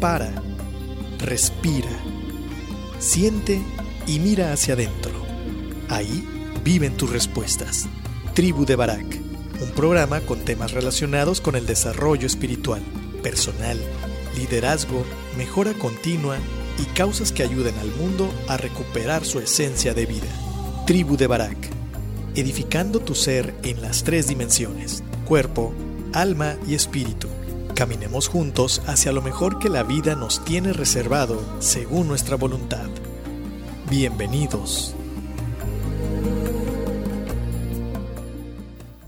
Para, respira, siente y mira hacia adentro. Ahí viven tus respuestas. Tribu de Barak, un programa con temas relacionados con el desarrollo espiritual, personal, liderazgo, mejora continua y causas que ayuden al mundo a recuperar su esencia de vida. Tribu de Barak, edificando tu ser en las tres dimensiones, cuerpo, alma y espíritu. Caminemos juntos hacia lo mejor que la vida nos tiene reservado según nuestra voluntad. Bienvenidos.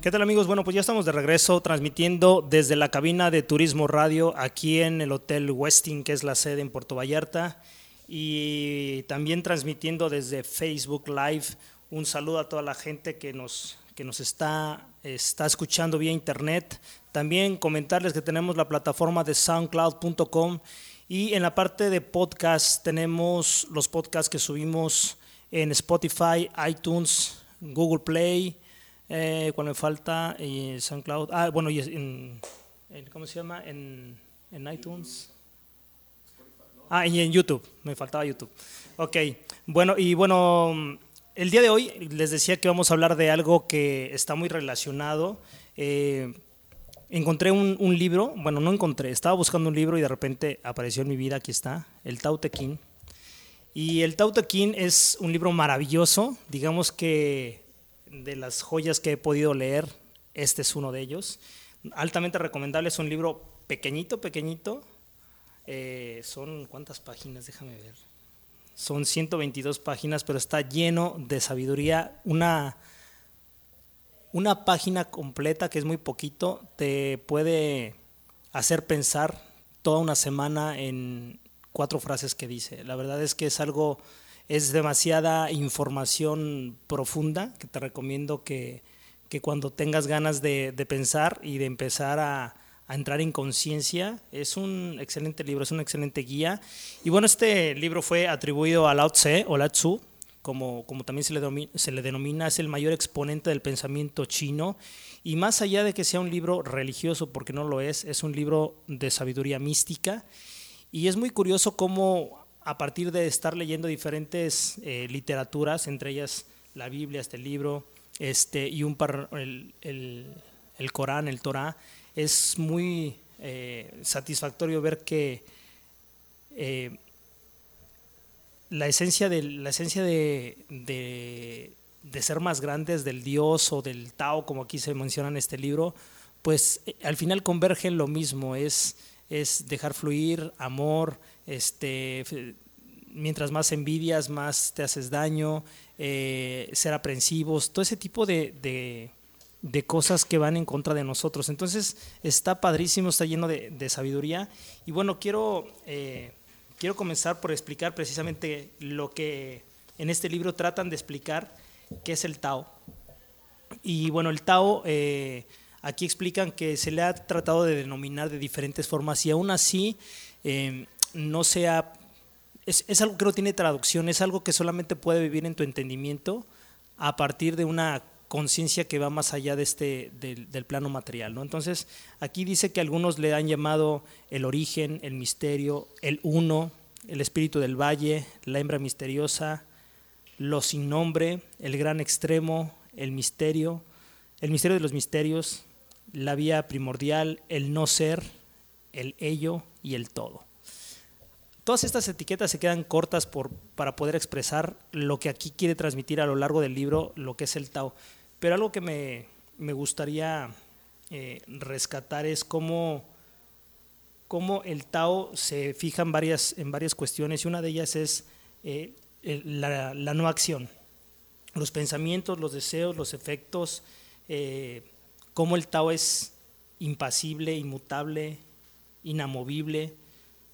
¿Qué tal amigos? Bueno, pues ya estamos de regreso transmitiendo desde la cabina de Turismo Radio aquí en el Hotel Westin, que es la sede en Puerto Vallarta, y también transmitiendo desde Facebook Live. Un saludo a toda la gente que nos, que nos está, está escuchando vía internet. También comentarles que tenemos la plataforma de soundcloud.com y en la parte de podcast tenemos los podcasts que subimos en Spotify, iTunes, Google Play, eh, cuando me falta eh, SoundCloud, ah, bueno, y en, ¿cómo se llama? En, en iTunes. Ah, y en YouTube, me faltaba YouTube. Ok, bueno, y bueno, el día de hoy les decía que vamos a hablar de algo que está muy relacionado. Eh, encontré un, un, libro, bueno, no encontré, estaba buscando un libro y de repente apareció en mi vida, aquí está, el Tao Te Ching. Y el Tao Te Ching es un libro maravilloso, digamos que de las joyas que he podido leer, este es uno de ellos. Altamente recomendable, es un libro pequeñito, pequeñito. Eh, son, ¿cuántas páginas? Déjame ver. Son 122 páginas, pero está lleno de sabiduría. Una, una página completa, que es muy poquito, te puede hacer pensar toda una semana en cuatro frases que dice. La verdad es que es algo es demasiada información profunda que te recomiendo que, que cuando tengas ganas de, de, pensar y de empezar a, entrar en conciencia, es un excelente libro, es una excelente guía. Y bueno, este libro fue atribuido a Lao Tse o Lao Tzu, como, como también se le, denomina, se le denomina, es el mayor exponente del pensamiento chino. Y más allá de que sea un libro religioso, porque no lo es, es un libro de sabiduría mística. Y es muy curioso cómo a partir de estar leyendo diferentes eh, literaturas, entre ellas la Biblia, este libro, este, y un par, el, el, el Corán, el Torah, es muy eh, satisfactorio ver que eh, la esencia, de, la esencia de, de, ser más grandes del Dios o del Tao, como aquí se menciona en este libro, pues eh, al final converge en lo mismo, es, es dejar fluir, amor, este, mientras más envidias, más te haces daño, ser aprensivos, todo ese tipo de, de, cosas que van en contra de nosotros. Entonces está padrísimo, está lleno de, de sabiduría. Y bueno, quiero, eh, quiero comenzar por explicar precisamente lo que en este libro tratan de explicar, qué es el Tao. Y bueno, el Tao... Eh, aquí explican que se le ha tratado de denominar de diferentes formas y aún así eh, no sea, es, es, algo que no tiene traducción, es algo que solamente puede vivir en tu entendimiento a partir de una conciencia que va más allá de este, del, plano material. ¿no? Entonces, aquí dice que algunos le han llamado el origen, el misterio, el uno, el espíritu del valle, la hembra misteriosa, lo sin nombre, el gran extremo, el misterio, el misterio de los misterios, la vía primordial, el no ser, el ello y el todo. Todas estas etiquetas se quedan cortas por, para poder expresar lo que aquí quiere transmitir a lo largo del libro, lo que es el Tao. Pero algo que me, me gustaría eh, rescatar es cómo, cómo, el Tao se fija en varias, en varias cuestiones y una de ellas es eh, la, no acción. Los pensamientos, los deseos, los efectos, eh, cómo el Tao es impasible, inmutable, inamovible,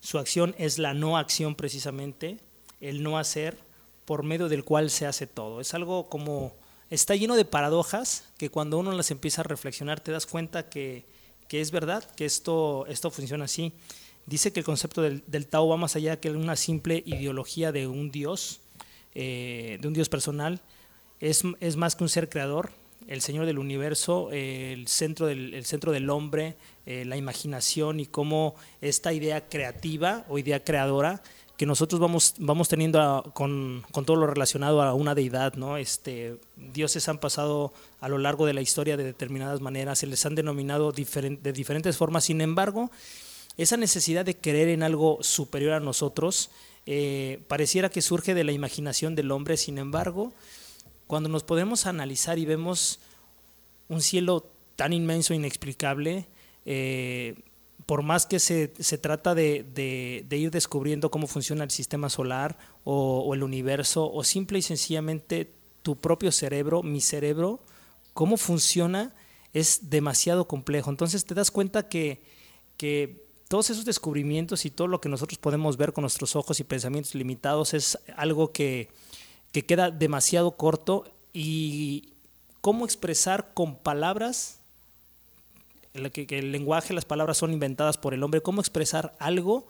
su acción es la no acción precisamente, el no hacer, por medio del cual se hace todo. Es algo como, está lleno de paradojas que cuando uno las empieza a reflexionar te das cuenta que, que es verdad, que esto, esto funciona así. Dice que el concepto del, Tao va más allá que una simple ideología de un Dios, eh, de un Dios personal, es, es más que un ser creador, el Señor del universo, el, centro del, el centro del hombre, eh, la imaginación y cómo esta idea creativa o idea creadora que nosotros vamos, vamos teniendo con, con, todo lo relacionado a una deidad, ¿no? Este, dioses han pasado a lo largo de la historia de determinadas maneras, se les han denominado de diferentes formas, sin embargo, esa necesidad de creer en algo superior a nosotros eh, pareciera que surge de la imaginación del hombre, sin embargo, cuando nos podemos analizar y vemos un cielo tan inmenso inexplicable, eh, por más que se, se trata de, de, ir descubriendo cómo funciona el sistema solar o, o, el universo, o simple y sencillamente tu propio cerebro, mi cerebro, cómo funciona, es demasiado complejo. Entonces te das cuenta que, que todos esos descubrimientos y todo lo que nosotros podemos ver con nuestros ojos y pensamientos limitados es algo que, que queda demasiado corto y cómo expresar con palabras que, el lenguaje, las palabras son inventadas por el hombre, cómo expresar algo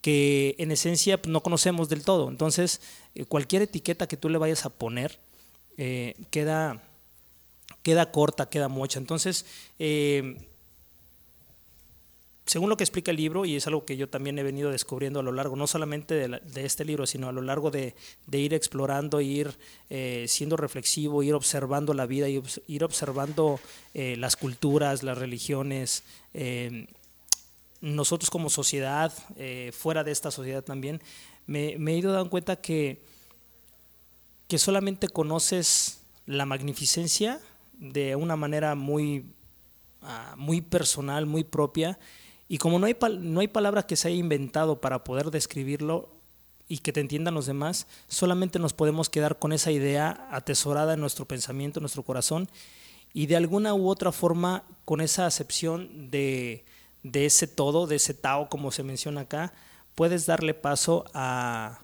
que en esencia no conocemos del todo. Entonces, eh, cualquier etiqueta que tú le vayas a poner eh, queda, queda corta, queda mocha. Entonces, eh, según lo que explica el libro, y es algo que yo también he venido descubriendo a lo largo, no solamente de, este libro, sino a lo largo de, ir explorando, ir eh, siendo reflexivo, ir observando la vida, ir observando eh, las culturas, las religiones, eh, nosotros como sociedad, fuera de esta sociedad también, me, he ido dando cuenta que, que solamente conoces la magnificencia de una manera muy, ah, muy personal, muy propia, y como no hay, no hay palabra que se haya inventado para poder describirlo y que te entiendan los demás, solamente nos podemos quedar con esa idea atesorada en nuestro pensamiento, en nuestro corazón, y de alguna u otra forma, con esa acepción de, de ese todo, de ese Tao, como se menciona acá, puedes darle paso a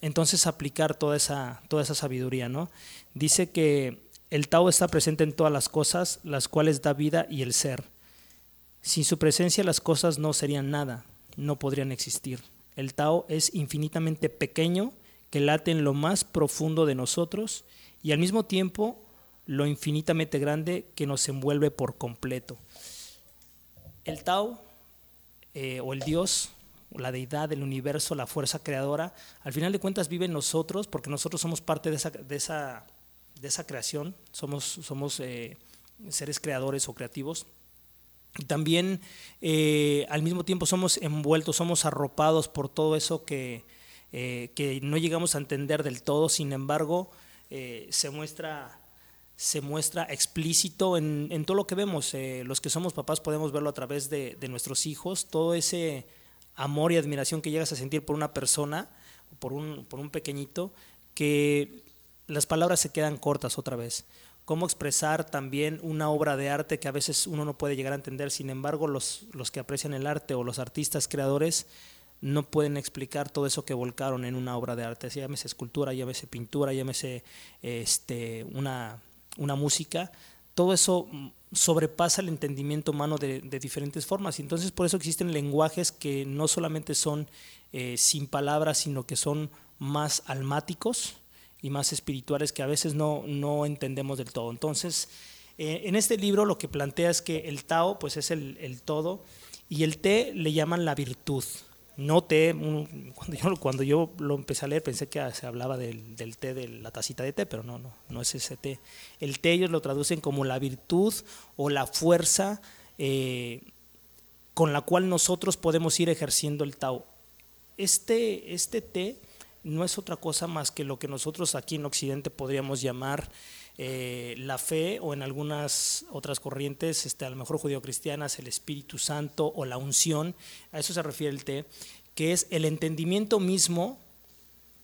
entonces aplicar toda esa, toda esa sabiduría. ¿no? Dice que el Tao está presente en todas las cosas, las cuales da vida y el ser sin su presencia las cosas no serían nada, no podrían existir. El Tao es infinitamente pequeño, que late en lo más profundo de nosotros y al mismo tiempo lo infinitamente grande que nos envuelve por completo. El Tao, eh, o el Dios, o la deidad del universo, la fuerza creadora, al final de cuentas vive en nosotros porque nosotros somos parte de esa, de esa, de esa creación, somos, somos eh, seres creadores o creativos. También eh, al mismo tiempo somos envueltos, somos arropados por todo eso que, eh, que no llegamos a entender del todo, sin embargo, eh, se muestra se muestra explícito en, en, todo lo que vemos. los que somos papás podemos verlo a través de, de, nuestros hijos, todo ese amor y admiración que llegas a sentir por una persona, por un, por un pequeñito, que las palabras se quedan cortas otra vez cómo expresar también una obra de arte que a veces uno no puede llegar a entender, sin embargo los, los que aprecian el arte o los artistas creadores no pueden explicar todo eso que volcaron en una obra de arte, llámese escultura, llámese pintura, llámese este, una, una música, todo eso sobrepasa el entendimiento humano de, diferentes formas. Entonces por eso existen lenguajes que no solamente son eh, sin palabras, sino que son más almáticos, y más espirituales que a veces no, no entendemos del todo. Entonces, eh, en este libro lo que plantea es que el Tao pues es el, el todo y el té le llaman la virtud. No té, cuando yo, cuando yo lo empecé a leer pensé que se hablaba del, del, té, de la tacita de té, pero no, no, no es ese té. El té ellos lo traducen como la virtud o la fuerza eh, con la cual nosotros podemos ir ejerciendo el Tao. Este, este té no es otra cosa más que lo que nosotros aquí en Occidente podríamos llamar eh, la fe o en algunas otras corrientes, este, a lo mejor judío-cristianas, el Espíritu Santo o la unción, a eso se refiere el té, que es el entendimiento mismo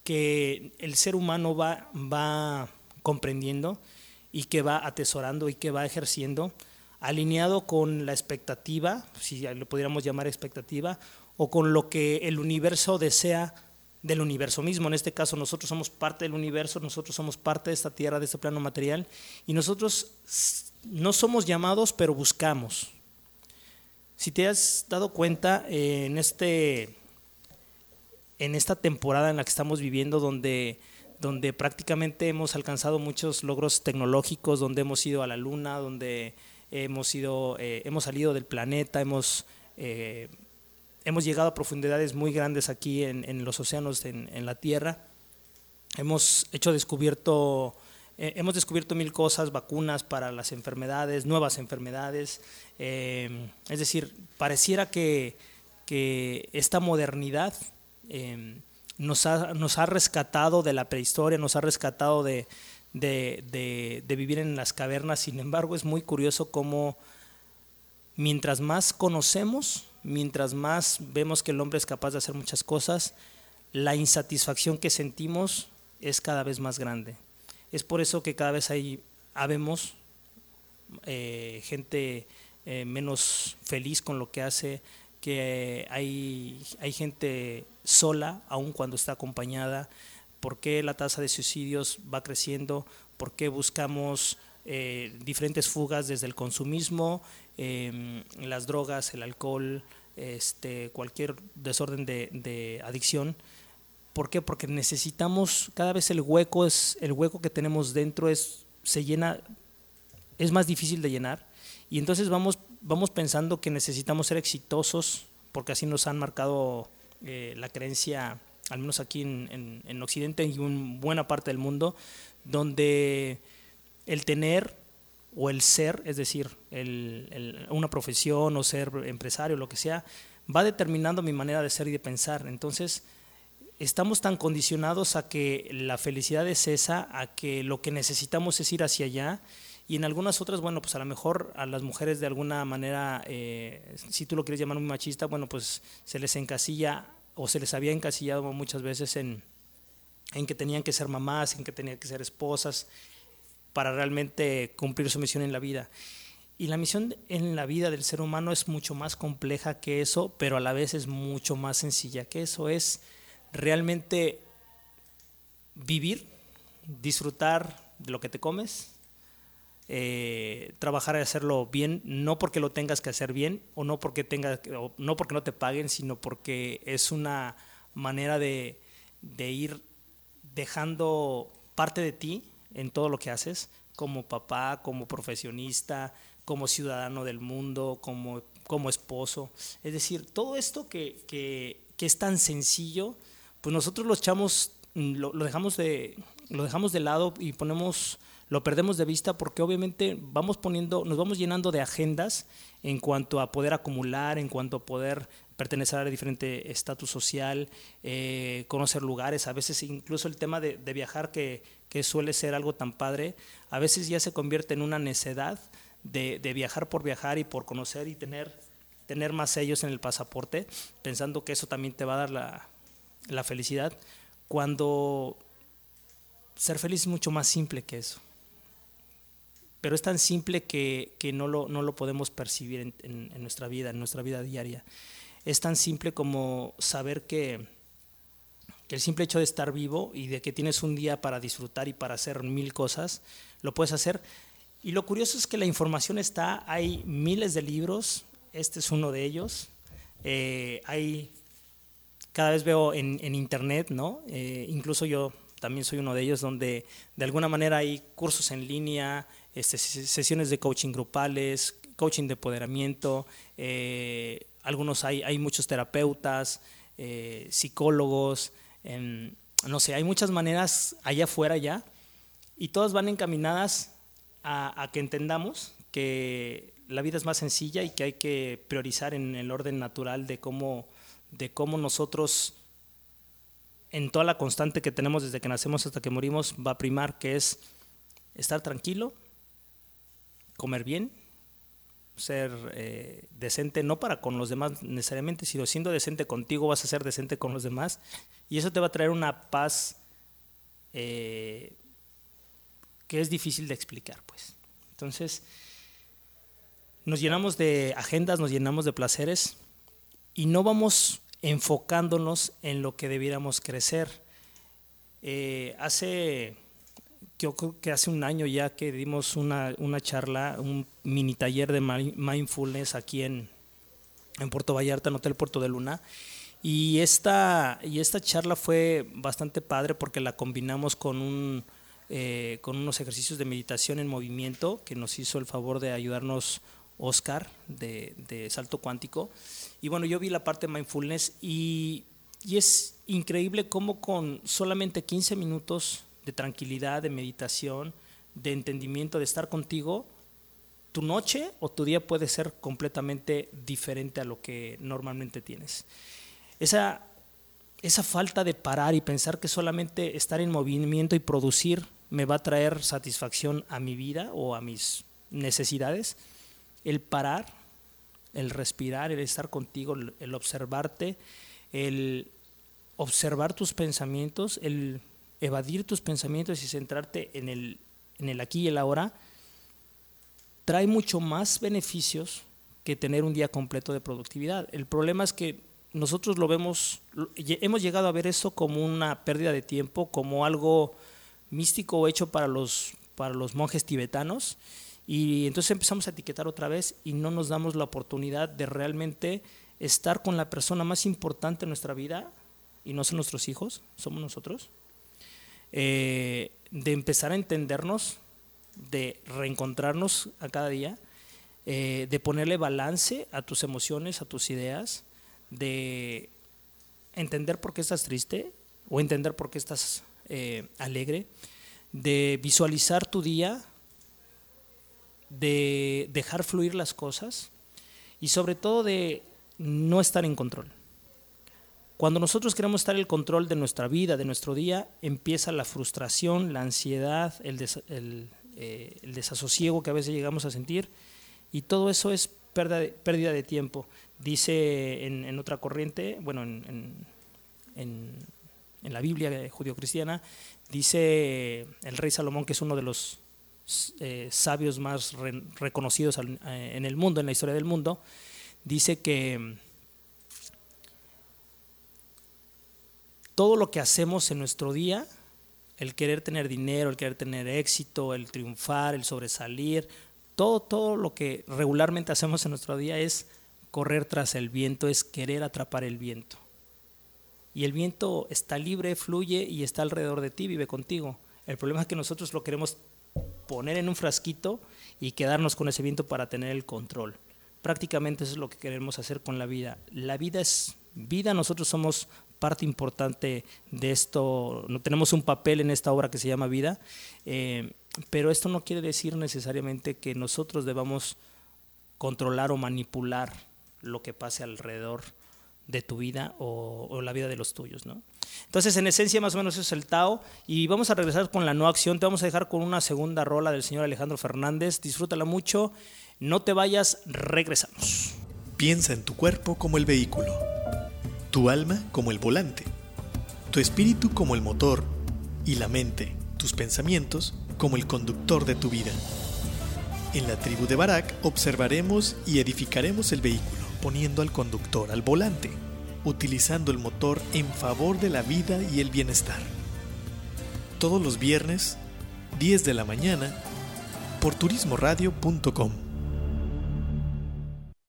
que el ser humano va, va comprendiendo y que va atesorando y que va ejerciendo, alineado con la expectativa, si lo pudiéramos llamar expectativa, o con lo que el universo desea del universo mismo. En este caso nosotros somos parte del universo, nosotros somos parte de esta tierra, de este plano material, y nosotros no somos llamados, pero buscamos. Si te has dado cuenta en, este, en esta temporada en la que estamos viviendo, donde donde prácticamente hemos alcanzado muchos logros tecnológicos, donde hemos ido a la luna, donde hemos ido, eh, hemos salido del planeta, hemos eh, hemos llegado a profundidades muy grandes aquí en, los océanos, en, la Tierra. Hemos hecho descubierto, eh, hemos descubierto mil cosas, vacunas para las enfermedades, nuevas enfermedades. Eh, es decir, pareciera que, que esta modernidad eh, nos, ha, nos, ha, rescatado de la prehistoria, nos ha rescatado de, de, de vivir en las cavernas. Sin embargo, es muy curioso cómo mientras más conocemos, mientras más vemos que el hombre es capaz de hacer muchas cosas, la insatisfacción que sentimos es cada vez más grande. Es por eso que cada vez hay, habemos eh, gente eh, menos feliz con lo que hace, que hay, hay gente sola, aun cuando está acompañada, por qué la tasa de suicidios va creciendo, por qué buscamos eh, diferentes fugas desde el consumismo, eh, las drogas, el alcohol, este, cualquier desorden de, adicción. ¿Por qué? Porque necesitamos, cada vez el hueco es, el hueco que tenemos dentro es, se llena, es más difícil de llenar. Y entonces vamos, vamos pensando que necesitamos ser exitosos, porque así nos han marcado eh, la creencia, al menos aquí en, en Occidente y en buena parte del mundo, donde el tener o el ser, es decir, una profesión o ser empresario, lo que sea, va determinando mi manera de ser y de pensar. Entonces, estamos tan condicionados a que la felicidad es esa, a que lo que necesitamos es ir hacia allá. Y en algunas otras, bueno, pues a lo mejor a las mujeres de alguna manera, eh, si tú lo quieres llamar un machista, bueno, pues se les encasilla o se les había encasillado muchas veces en, en que tenían que ser mamás, en que tenían que ser esposas, para realmente cumplir su misión en la vida. Y la misión en la vida del ser humano es mucho más compleja que eso, pero a la vez es mucho más sencilla que eso. Es realmente vivir, disfrutar de lo que te comes, eh, trabajar y hacerlo bien, no porque lo tengas que hacer bien o no porque, no, porque no te paguen, sino porque es una manera de, de ir dejando parte de ti en todo lo que haces, como papá, como profesionista, como ciudadano del mundo, como, como esposo. Es decir, todo esto que, que, es tan sencillo, pues nosotros lo echamos, lo, dejamos de, lo dejamos de lado y ponemos, lo perdemos de vista porque obviamente vamos poniendo, nos vamos llenando de agendas en cuanto a poder acumular, en cuanto a poder pertenecer a diferente estatus social, eh, conocer lugares, a veces incluso el tema de, de viajar que, que suele ser algo tan padre, a veces ya se convierte en una necedad de, viajar por viajar y por conocer y tener, tener más sellos en el pasaporte, pensando que eso también te va a dar la, felicidad, cuando ser feliz es mucho más simple que eso. Pero es tan simple que, no, lo, no, lo, podemos percibir en, nuestra vida, en nuestra vida diaria. Es tan simple como saber que, el simple hecho de estar vivo y de que tienes un día para disfrutar y para hacer mil cosas, lo puedes hacer. Y lo curioso es que la información está, hay miles de libros, este es uno de ellos. Eh, hay, cada vez veo en, internet, ¿no? Eh, incluso yo también soy uno de ellos, donde de alguna manera hay cursos en línea, este, sesiones de coaching grupales, coaching de empoderamiento, eh, algunos hay, hay muchos terapeutas, psicólogos, no sé, hay muchas maneras allá afuera ya y todas van encaminadas a, que entendamos que la vida es más sencilla y que hay que priorizar en el orden natural de cómo, de cómo nosotros, en toda la constante que tenemos desde que nacemos hasta que morimos, va a primar, que es estar tranquilo, comer bien, ser eh, decente, no para con los demás necesariamente, sino siendo decente contigo vas a ser decente con los demás y eso te va a traer una paz eh, que es difícil de explicar, pues. Entonces, nos llenamos de agendas, nos llenamos de placeres y no vamos enfocándonos en lo que debiéramos crecer. Eh, hace yo creo que hace un año ya que dimos una, una charla, un mini taller de mindfulness aquí en, en Puerto Vallarta, en Hotel Puerto de Luna, Y esta, y esta charla fue bastante padre porque la combinamos con, un, eh, con unos ejercicios de meditación en movimiento que nos hizo el favor de ayudarnos Oscar de, de Salto Cuántico. Y bueno, yo vi la parte de mindfulness y, y es increíble cómo con solamente 15 minutos de tranquilidad, de meditación, de entendimiento, de estar contigo, tu noche o tu día puede ser completamente diferente a lo que normalmente tienes. Esa, esa falta de parar y pensar que solamente estar en movimiento y producir me va a traer satisfacción a mi vida o a mis necesidades, el parar, el respirar, el estar contigo, el observarte, el observar tus pensamientos, el evadir tus pensamientos y centrarte en el, en el aquí y el ahora, trae mucho más beneficios que tener un día completo de productividad. El problema es que nosotros lo vemos, hemos llegado a ver eso como una pérdida de tiempo, como algo místico hecho para los, para los monjes tibetanos, y entonces empezamos a etiquetar otra vez y no nos damos la oportunidad de realmente estar con la persona más importante en nuestra vida, y no son nuestros hijos, somos nosotros, eh, de empezar a entendernos, de reencontrarnos a cada día, eh, de ponerle balance a tus emociones, a tus ideas, de entender por qué estás triste o entender por qué estás eh, alegre, de visualizar tu día, de dejar fluir las cosas y sobre todo de no estar en control. Cuando nosotros queremos estar en el control de nuestra vida, de nuestro día, empieza la frustración, la ansiedad, el, eh, desasosiego que a veces llegamos a sentir y todo eso es pérdida de, tiempo. Dice en, otra corriente, bueno, en, la Biblia judío-cristiana, dice el rey Salomón, que es uno de los eh, sabios más reconocidos eh, en el mundo, en la historia del mundo, dice que todo lo que hacemos en nuestro día, el querer tener dinero, el querer tener éxito, el triunfar, el sobresalir, todo, todo lo que regularmente hacemos en nuestro día es correr tras el viento, es querer atrapar el viento. Y el viento está libre, fluye y está alrededor de ti, vive contigo. El problema es que nosotros lo queremos poner en un frasquito y quedarnos con ese viento para tener el control. Prácticamente eso es lo que queremos hacer con la vida. La vida es vida, nosotros somos parte importante de esto, no tenemos un papel en esta obra que se llama vida, eh, pero esto no quiere decir necesariamente que nosotros debamos controlar o manipular lo que pase alrededor de tu vida o, la vida de los tuyos. ¿no? Entonces, en esencia, más o menos eso es el Tao. Y vamos a regresar con la no acción. Te vamos a dejar con una segunda rola del señor Alejandro Fernández. Disfrútala mucho. No te vayas, regresamos. Piensa en tu cuerpo como el vehículo tu alma como el volante, tu espíritu como el motor y la mente, tus pensamientos, como el conductor de tu vida. En la tribu de Barak observaremos y edificaremos el vehículo poniendo al conductor al volante, utilizando el motor en favor de la vida y el bienestar. Todos los viernes, 10 de la mañana, por turismoradio.com.